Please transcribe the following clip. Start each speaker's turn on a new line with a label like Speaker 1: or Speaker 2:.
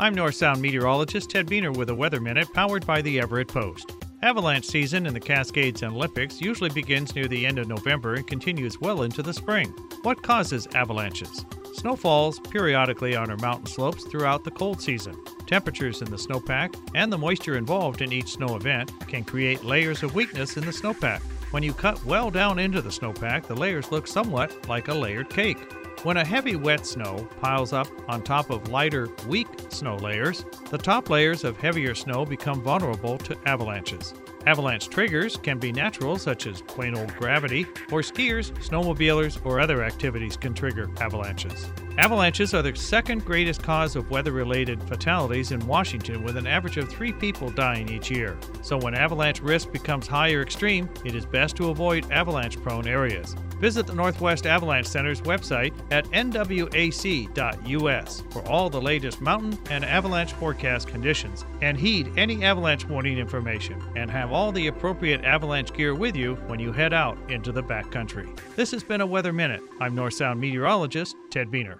Speaker 1: I'm North Sound meteorologist Ted Buehner with a Weather Minute powered by the Everett Post. Avalanche season in the Cascades and Olympics usually begins near the end of November and continues well into the spring. What causes avalanches? Snow falls periodically on our mountain slopes throughout the cold season. Temperatures in the snowpack and the moisture involved in each snow event can create layers of weakness in the snowpack. When you cut well down into the snowpack, the layers look somewhat like a layered cake. When a heavy wet snow piles up on top of lighter, weak snow layers, the top layers of heavier snow become vulnerable to avalanches. Avalanche triggers can be natural, such as plain old gravity, or skiers, snowmobilers, or other activities can trigger avalanches. Avalanches are the second greatest cause of weather related fatalities in Washington, with an average of three people dying each year. So, when avalanche risk becomes high or extreme, it is best to avoid avalanche prone areas. Visit the Northwest Avalanche Center's website at nwac.us for all the latest mountain and avalanche forecast conditions, and heed any avalanche warning information, and have all the appropriate avalanche gear with you when you head out into the backcountry. This has been a Weather Minute. I'm North Sound meteorologist Ted Buehner.